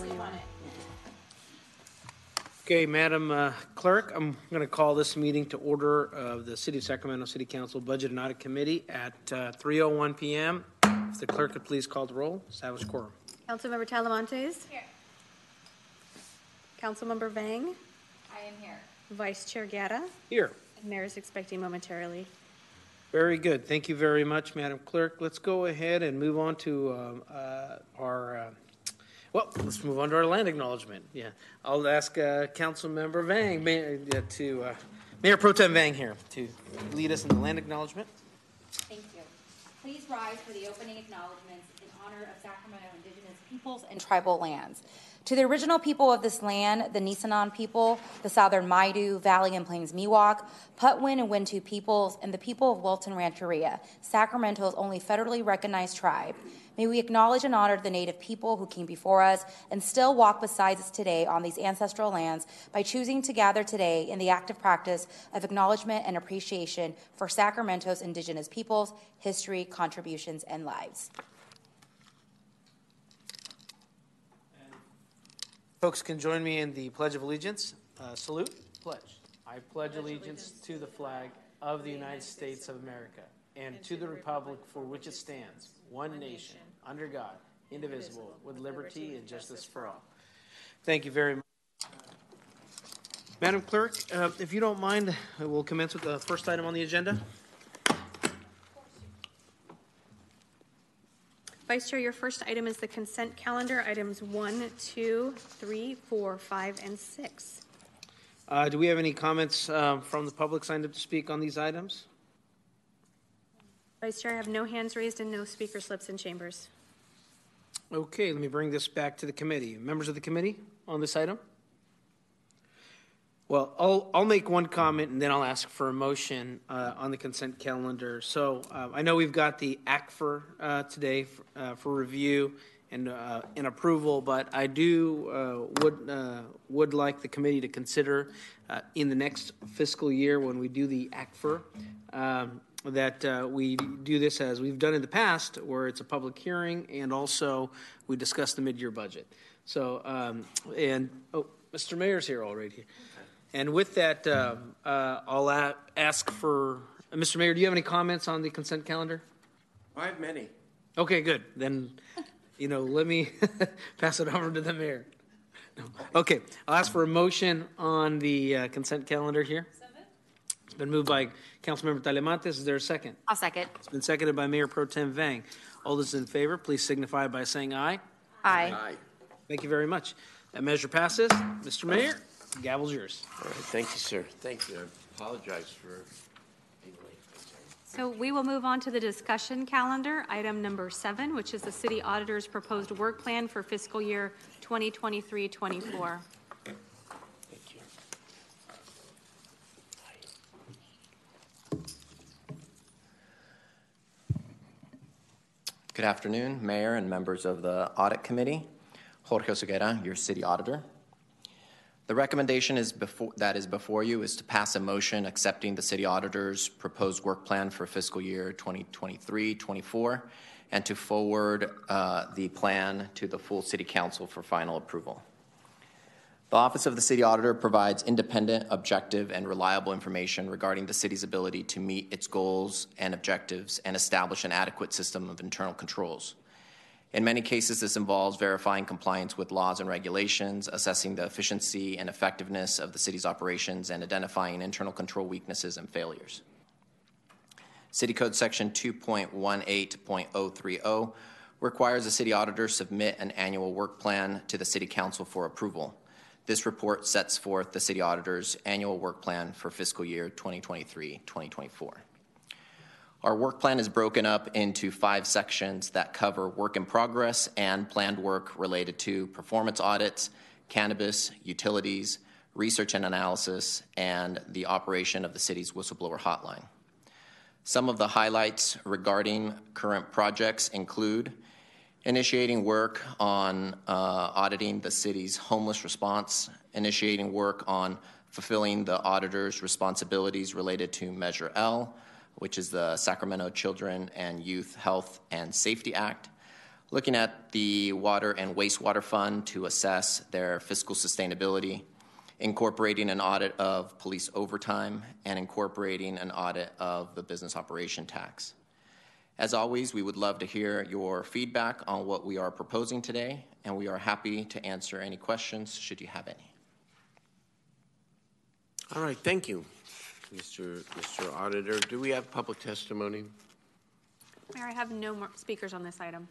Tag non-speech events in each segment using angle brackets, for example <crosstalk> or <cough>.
when you it. Okay, Madam uh, Clerk, I'm going to call this meeting to order of the City of Sacramento City Council Budget and Audit Committee at uh, 3:01 PM. If the clerk could please call the roll, establish quorum. Councilmember Talamantes, Here. Councilmember Vang, I am here. Vice Chair Guerra, Here. and Mayor is expecting momentarily. Very good. Thank you very much, Madam Clerk. Let's go ahead and move on to um, uh, our, uh, well, let's move on to our land acknowledgement. Yeah, I'll ask uh, Councilmember Vang ma- uh, to, uh, Mayor Pro Tem Vang here to lead us in the land acknowledgement. Thank you. Please rise for the opening acknowledgments in honor of Sacramento Indigenous peoples and tribal lands. To the original people of this land, the Nisenan people, the Southern Maidu, Valley and Plains Miwok, Patwin and Wintu peoples, and the people of Wilton Rancheria, Sacramento's only federally recognized tribe. May we acknowledge and honor the native people who came before us and still walk beside us today on these ancestral lands by choosing to gather today in the active practice of acknowledgement and appreciation for Sacramento's indigenous peoples, history, contributions, and lives. Folks can join me in the Pledge of Allegiance. Uh, salute. Pledge. I pledge allegiance to the flag of the United States of America and to the republic for which it stands, one nation, under God, indivisible, with liberty and justice for all. Thank you very much. Madam Clerk, uh, if you don't mind, we'll commence with the first item on the agenda. Vice Chair, your first item is the consent calendar, items one, two, three, four, five, and 6. Uh, do we have any comments um, from the public signed up to speak on these items? Vice Chair, I have no hands raised and no speaker slips in chambers. Okay, let me bring this back to the committee. Members of the committee on this item? Well, I'll, I'll make one comment and then I'll ask for a motion uh, on the consent calendar. So uh, I know we've got the ACFR uh, today for, uh, for review and, uh, and approval, but I do uh, would, uh, would like the committee to consider uh, in the next fiscal year when we do the ACFR um, that uh, we do this as we've done in the past, where it's a public hearing and also we discuss the mid-year budget. So, um, and oh, Mr. Mayor's here already. And with that, uh, uh, I'll a- ask for uh, Mr. Mayor. Do you have any comments on the consent calendar? I have many. Okay, good. Then, you know, let me <laughs> pass it over to the mayor. No. Okay, I'll ask for a motion on the uh, consent calendar here. It's been moved by Councilmember Talamantes. Is there a second? I'll second. It's been seconded by Mayor Pro Tem Vang. All those in favor, please signify by saying aye. Aye. Aye. Thank you very much. That measure passes. Mr. Mayor, the gavel's yours. All right, thank you, sir. Thank you. I apologize for being late. So we will move on to the discussion calendar, item number seven, which is the city auditor's proposed work plan for fiscal year 2023-24. Thank you. Good afternoon, Mayor and members of the Audit Committee. Jorge Oseguera, your city auditor. The recommendation is before, that is before you is to pass a motion accepting the city auditor's proposed work plan for fiscal year 2023-24 and to forward uh, the plan to the full city council for final approval. The Office of the City Auditor provides independent, objective, and reliable information regarding the city's ability to meet its goals and objectives and establish an adequate system of internal controls. In many cases, this involves verifying compliance with laws and regulations, assessing the efficiency and effectiveness of the city's operations, and identifying internal control weaknesses and failures. City Code Section 2.18.030 requires the city auditor submit an annual work plan to the City Council for approval. This report sets forth the city auditor's annual work plan for fiscal year 2023 2024. Our work plan is broken up into five sections that cover work in progress and planned work related to performance audits, cannabis, utilities, research and analysis, and the operation of the city's whistleblower hotline. Some of the highlights regarding current projects include initiating work on uh, auditing the city's homeless response, initiating work on fulfilling the auditor's responsibilities related to Measure L, which is the Sacramento Children and Youth Health and Safety Act, looking at the water and wastewater fund to assess their fiscal sustainability, incorporating an audit of police overtime, and incorporating an audit of the business operation tax. As always, we would love to hear your feedback on what we are proposing today, and we are happy to answer any questions should you have any. All right, thank you, Mr. Mr. Auditor. Do we have public testimony? Mayor, I have no more speakers on this item.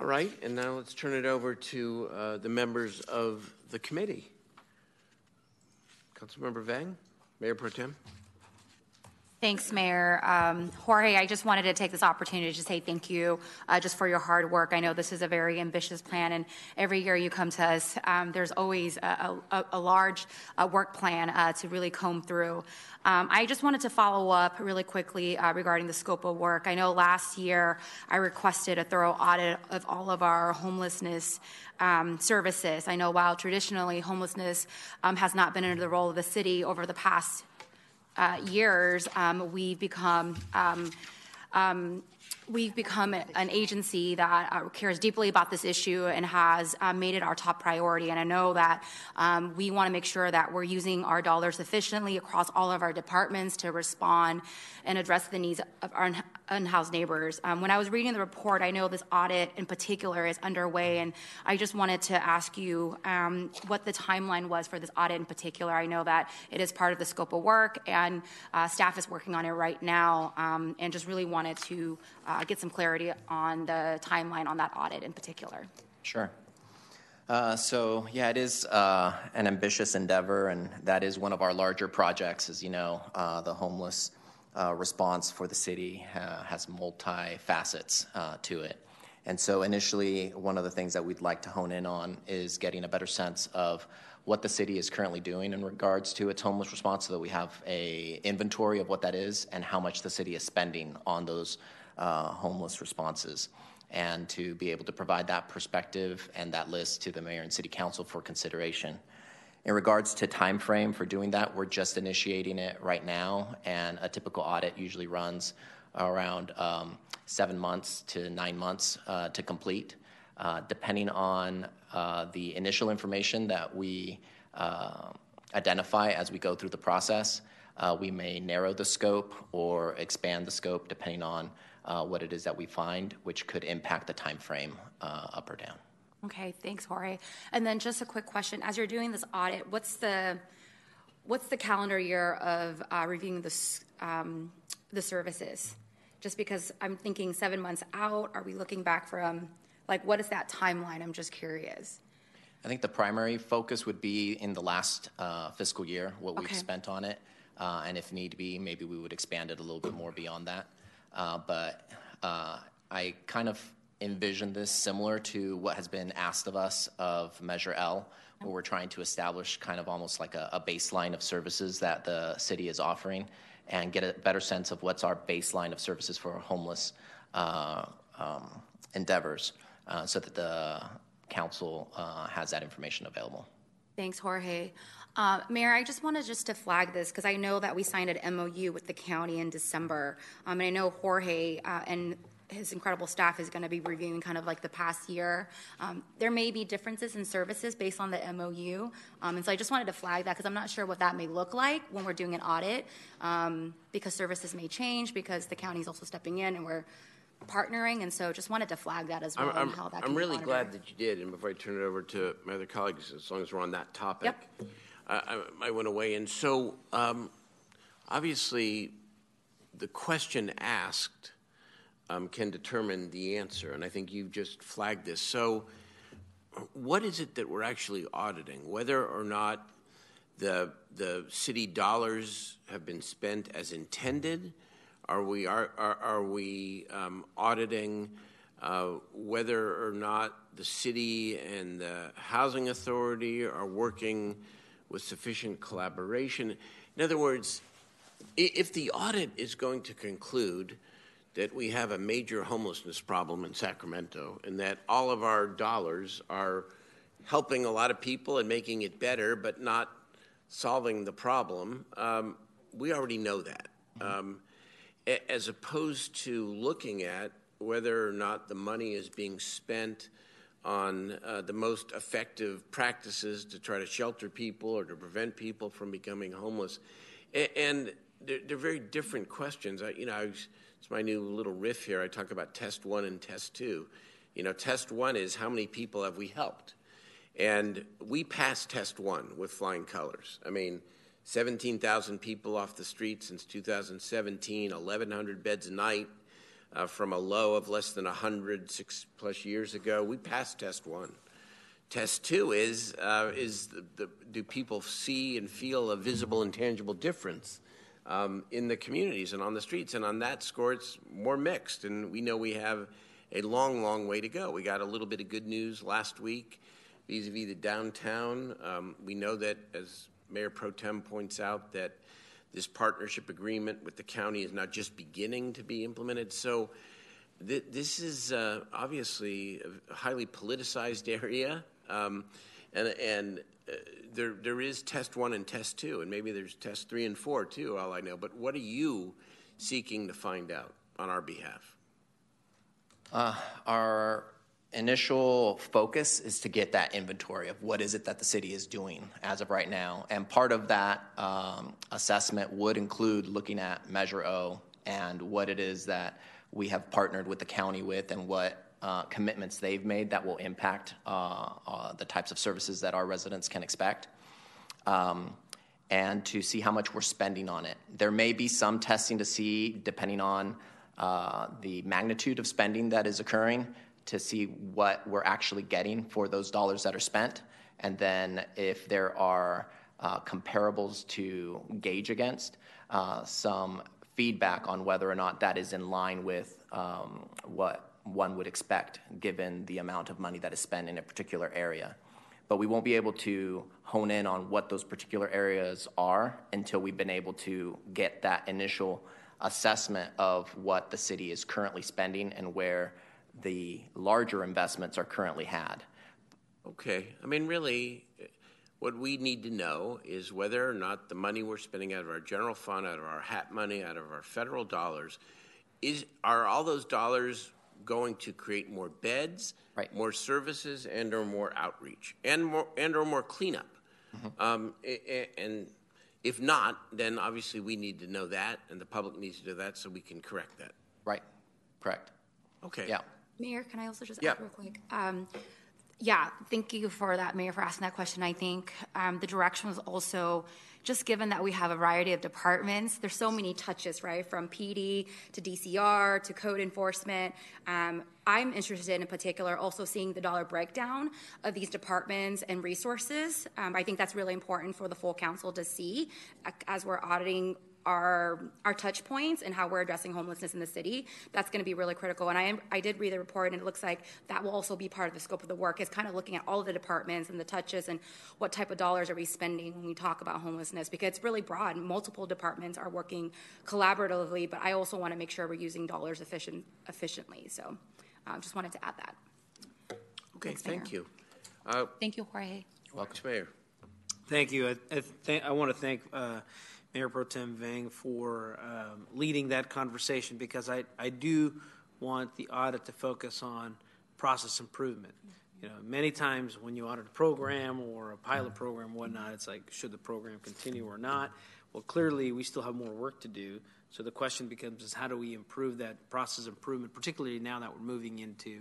All right, and now let's turn it over to uh, the members of the committee. Councilmember Vang, Mayor Pro Tem. Thanks, Mayor. Um, Jorge, I just wanted to take this opportunity to say thank you uh, just for your hard work. I know this is a very ambitious plan, and every year you come to us, um, there's always a, a, a large uh, work plan uh, to really comb through. Um, I just wanted to follow up really quickly uh, regarding the scope of work. I know last year I requested a thorough audit of all of our homelessness um, services. I know while traditionally homelessness um, has not been under the role of the city over the past years, um, we've become um, um, we've become an agency that uh, cares deeply about this issue and has uh, made it our top priority. And I know that um, we want to make sure that we're using our dollars efficiently across all of our departments to respond and address the needs of our unhoused neighbors. Um, when I was reading the report, I know this audit in particular is underway, and I just wanted to ask you um, what the timeline was for this audit in particular. I know that it is part of the scope of work, and uh, staff is working on it right now, um, and just really wanted to uh, get some clarity on the timeline on that audit in particular. Sure. Uh, so, yeah, it is uh, an ambitious endeavor, and that is one of our larger projects, as you know, uh, the homeless uh, response for the city uh, has multi facets uh, to it. And so, initially, one of the things that we'd like to hone in on is getting a better sense of what the city is currently doing in regards to its homeless response, so that we have a inventory of what that is and how much the city is spending on those uh, homeless responses, and to be able to provide that perspective and that list to the mayor and city council for consideration. In regards to time frame for doing that, we're just initiating it right now, and a typical audit usually runs around um, seven months to nine months uh, to complete, uh, depending on uh, the initial information that we uh, identify as we go through the process. Uh, we may narrow the scope or expand the scope depending on what it is that we find, which could impact the time frame up or down. Okay, thanks, Jorge. And then just a quick question: as you're doing this audit, what's the what's the calendar year of uh, reviewing the um, the services? Just because I'm thinking seven months out, are we looking back from like what is that timeline? I'm just curious. I think the primary focus would be in the last uh, fiscal year, what we've Okay. spent on it, uh, and if need be, maybe we would expand it a little bit more beyond that. Uh, but uh, I kind of envision this similar to what has been asked of us of Measure L, where we're trying to establish kind of almost like a, a baseline of services that the city is offering and get a better sense of what's our baseline of services for homeless uh, um, endeavors uh, so that the council uh, has that information available. Thanks, Jorge. Uh, Mayor, I just wanted just to flag this because I know that we signed an MOU with the county in December, um, and I know Jorge uh, and his incredible staff is going to be reviewing kind of like the past year. Um, there may be differences in services based on the MOU, um, and so I just wanted to flag that because I'm not sure what that may look like when we're doing an audit, um, because services may change because the county is also stepping in and we're partnering, and so just wanted to flag that as well I'm, and I'm, how that. I'm can really monitored. glad that you did, and before I turn it over to my other colleagues, as long as we're on that topic, I, I want to weigh in. So, um, obviously, the question asked um, can determine the answer, and I think you've just flagged this. So, what is it that we're actually auditing? Whether or not the the city dollars have been spent as intended? Are we are are, are we um, auditing uh, whether or not the city and the housing authority are working with sufficient collaboration? In other words, if the audit is going to conclude that we have a major homelessness problem in Sacramento and that all of our dollars are helping a lot of people and making it better, but not solving the problem, um, we already know that. Um, a- as opposed to looking at whether or not the money is being spent on uh, the most effective practices to try to shelter people or to prevent people from becoming homeless. And they're, they're very different questions. I, you know, I it's my new little riff here. I talk about test one and test two. You know, test one is how many people have we helped? And we passed test one with flying colors. I mean, 17,000 people off the street since 2017, 1,100 beds a night uh, from a low of less than 100 six plus years ago. We passed test one. Test two is uh, is the, the, do people see and feel a visible and tangible difference um, in the communities and on the streets? And on that score, it's more mixed. And we know we have a long, long way to go. We got a little bit of good news last week vis-a-vis the downtown. Um, we know that, as Mayor Pro Tem points out, that this partnership agreement with the county is not just beginning to be implemented. So th- this is uh, obviously a highly politicized area, um, and, and uh, there, there is test one and test two, and maybe there's test three and four too, all I know. But what are you seeking to find out on our behalf? Our initial focus is to get that inventory of what is it that the city is doing as of right now. And part of that um, assessment would include looking at Measure O and what it is that we have partnered with the county with and what uh, commitments they've made that will impact uh, uh, the types of services that our residents can expect. Um, and to see how much we're spending on it. There may be some testing to see, depending on uh, the magnitude of spending that is occurring, to see what we're actually getting for those dollars that are spent. And then if there are uh, comparables to gauge against, uh, some feedback on whether or not that is in line with um, what one would expect given the amount of money that is spent in a particular area. But we won't be able to hone in on what those particular areas are until we've been able to get that initial assessment of what the city is currently spending and where the larger investments are currently had. Okay. I mean, really, what we need to know is whether or not the money we're spending out of our general fund, out of our HHAP money, out of our federal dollars, is are all those dollars going to create more beds, Right. more services, and or more outreach, and more and or more cleanup? Um, a- a- and if not, then obviously we need to know that, and the public needs to know that, so we can correct that. Right? Correct. Okay. Yeah. Mayor, can I also just Yeah. add real quick? Um, yeah, thank you for that, Mayor, for asking that question. I think um, the direction was also just given that we have a variety of departments, there's so many touches, right? From PD to DCR to code enforcement. Um, I'm interested in particular also seeing the dollar breakdown of these departments and resources. Um, I think that's really important for the full council to see uh, as we're auditing our our touch points and how we're addressing homelessness in the city. That's going to be really critical. And I am, I did read the report, and it looks like that will also be part of the scope of the work. Is kind of looking at all of the departments and the touches and what type of dollars are we spending when we talk about homelessness because it's really broad. Multiple departments are working collaboratively, but I also want to make sure we're using dollars efficient efficiently. So, uh, just wanted to add that. Okay. Thanks, thank Mayor. you. Uh, Thank you, Jorge. Welcome, Mayor. Thank you. I, I, th- I want to thank uh, Mayor Pro Tem Vang for um, leading that conversation because I, I do want the audit to focus on process improvement. You know, many times when you audit a program or a pilot program, whatnot, it's like, should the program continue or not? Well, clearly, we still have more work to do. So the question becomes is how do we improve that process improvement, particularly now that we're moving into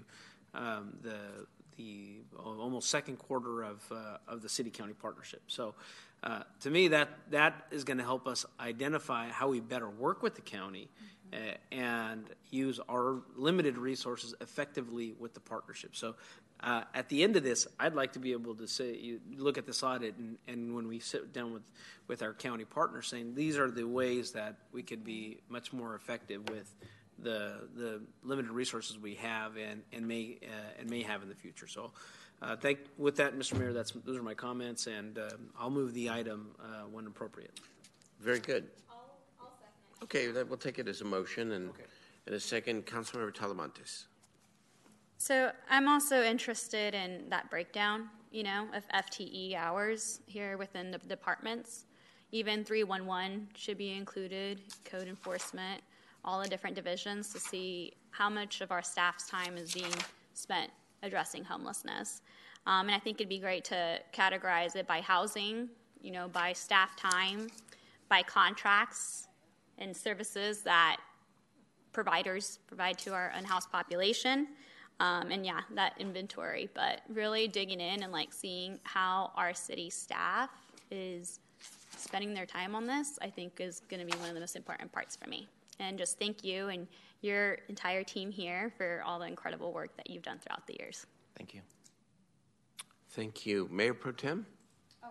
um, the the almost second quarter of uh, of the city county partnership. So, uh, to me, that that is going to help us identify how we better work with the county uh, and use our limited resources effectively with the partnership. So. Uh, at the end of this, I'd like to be able to say, you look at this audit, and, and when we sit down with, with our county partners, saying these are the ways that we could be much more effective with the the limited resources we have and and may uh, and may have in the future. So, uh, thank with that, Mr. Mayor. That's those are my comments, and um, I'll move the item uh, when appropriate. Very good. Okay, then we'll take it as a motion and, and a second, Councilmember Talamantes. So I'm also interested in that breakdown, you know, of FTE hours here within the departments. Even 311 should be included, code enforcement. all the different divisions to see how much of our staff's time is being spent addressing homelessness. Um, and I think it'd be great to categorize it by housing, you know, by staff time, by contracts and services that providers provide to our unhoused population. Um, and yeah, that inventory, but really digging in and like seeing how our city staff is spending their time on this, I think is going to be one of the most important parts for me. And just thank you and your entire team here for all the incredible work that you've done throughout the years. Thank you. Thank you. Mayor Pro Tem? Oh.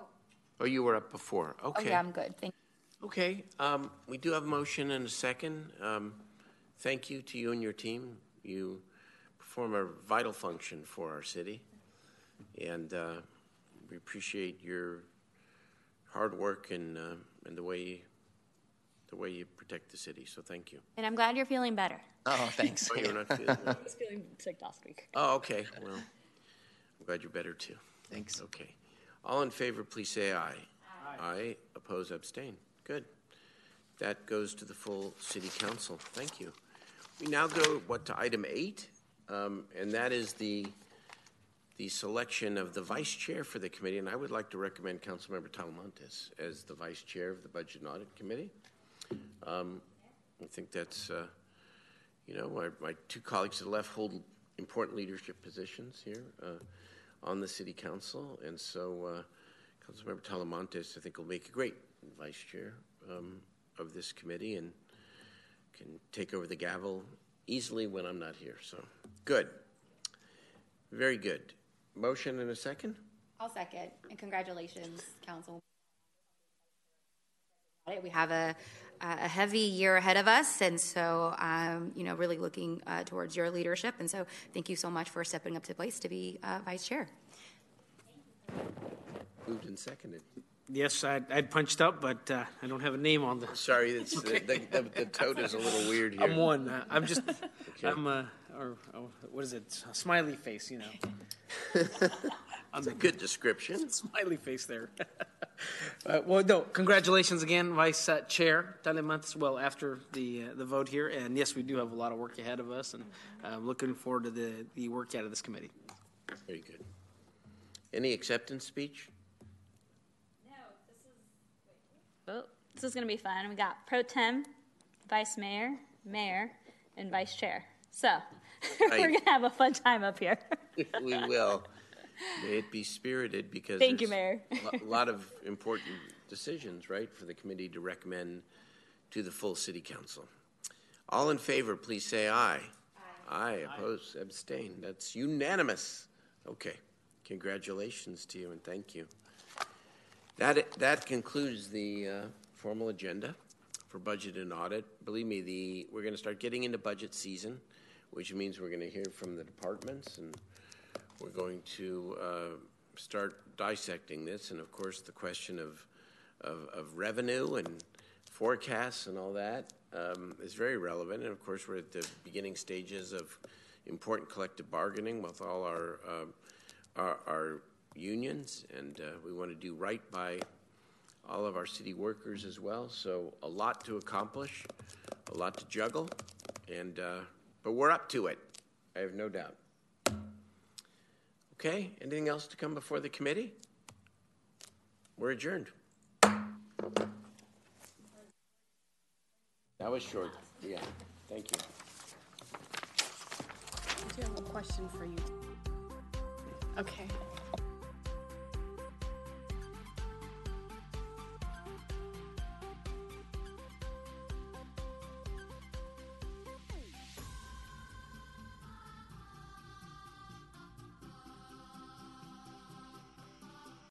Oh, you were up before. Okay. Oh, Okay. yeah, I'm good. Thank you. Okay, um, we do have a motion and a second. Um, thank you to you and your team. You perform a vital function for our city, and uh, we appreciate your hard work and uh, and the way the way you protect the city. So thank you. And I'm glad you're feeling better. Oh, thanks. Oh, you're not <laughs> feeling well. I was feeling sick last week. Oh, okay. Well, I'm glad you're better too. Thanks. Okay. All in favor, please say aye. Aye. Oppose, abstain. Good. That goes to the full city council. Thank you. We now go, what, to item eight? Um, and that is the, the selection of the vice chair for the committee. And I would like to recommend Councilmember Talamantes as the vice chair of the Budget and Audit Committee. Um, I think that's, uh, you know, my, my two colleagues to the left hold important leadership positions here uh, on the city council, and so uh, Councilmember Talamantes, I think, will make a great vice chair um, of this committee and can take over the gavel easily when I'm not here. So, good, very good. Motion and a second. I'll second, and congratulations, council. We have a, a heavy year ahead of us, and so, um, you know, really looking uh, towards your leadership. And so, thank you so much for stepping up to the place to be uh, vice chair. Moved and seconded. Yes, I'd, I'd punched up, but uh, I don't have a name on the. Sorry, it's, the, the, the, the tote is a little weird here. I'm one. Uh, I'm just. <laughs> okay. I'm a. Or oh, what is it? A smiley face, you know. <laughs> It's a good description. <laughs> smiley face there. <laughs> uh, well, no, congratulations again, Vice uh, Chair Talamantes. Well, after the uh, the vote here, and yes, we do have a lot of work ahead of us, and uh, looking forward to the the work out of this committee. Very good. Any acceptance speech? No. Oh, this is going to be fun. We got pro tem, vice mayor, mayor, and vice chair. So <laughs> we're going to have a fun time up here. We will. May it be spirited because Thank you, there's Mayor. A lot of important decisions, right, for the committee to recommend to the full city council. All in favor, please say aye. Aye. oppose, abstain. That's unanimous. Okay. Congratulations to you and thank you. That, that concludes the uh, formal agenda for budget and audit. Believe me, the, we're going to start getting into budget season, which means we're going to hear from the departments and we're going to uh, start dissecting this. And of course, the question of, of, of revenue and forecasts and all that um, is very relevant. And of course, we're at the beginning stages of important collective bargaining with all our, um our, our unions, and uh, we want to do right by all of our city workers as well. So a lot to accomplish, a lot to juggle, and uh, but we're up to it. I have no doubt. Okay. Anything else to come before the committee? We're adjourned. That was short. Yeah. Thank you. I do have a question for you. Okay.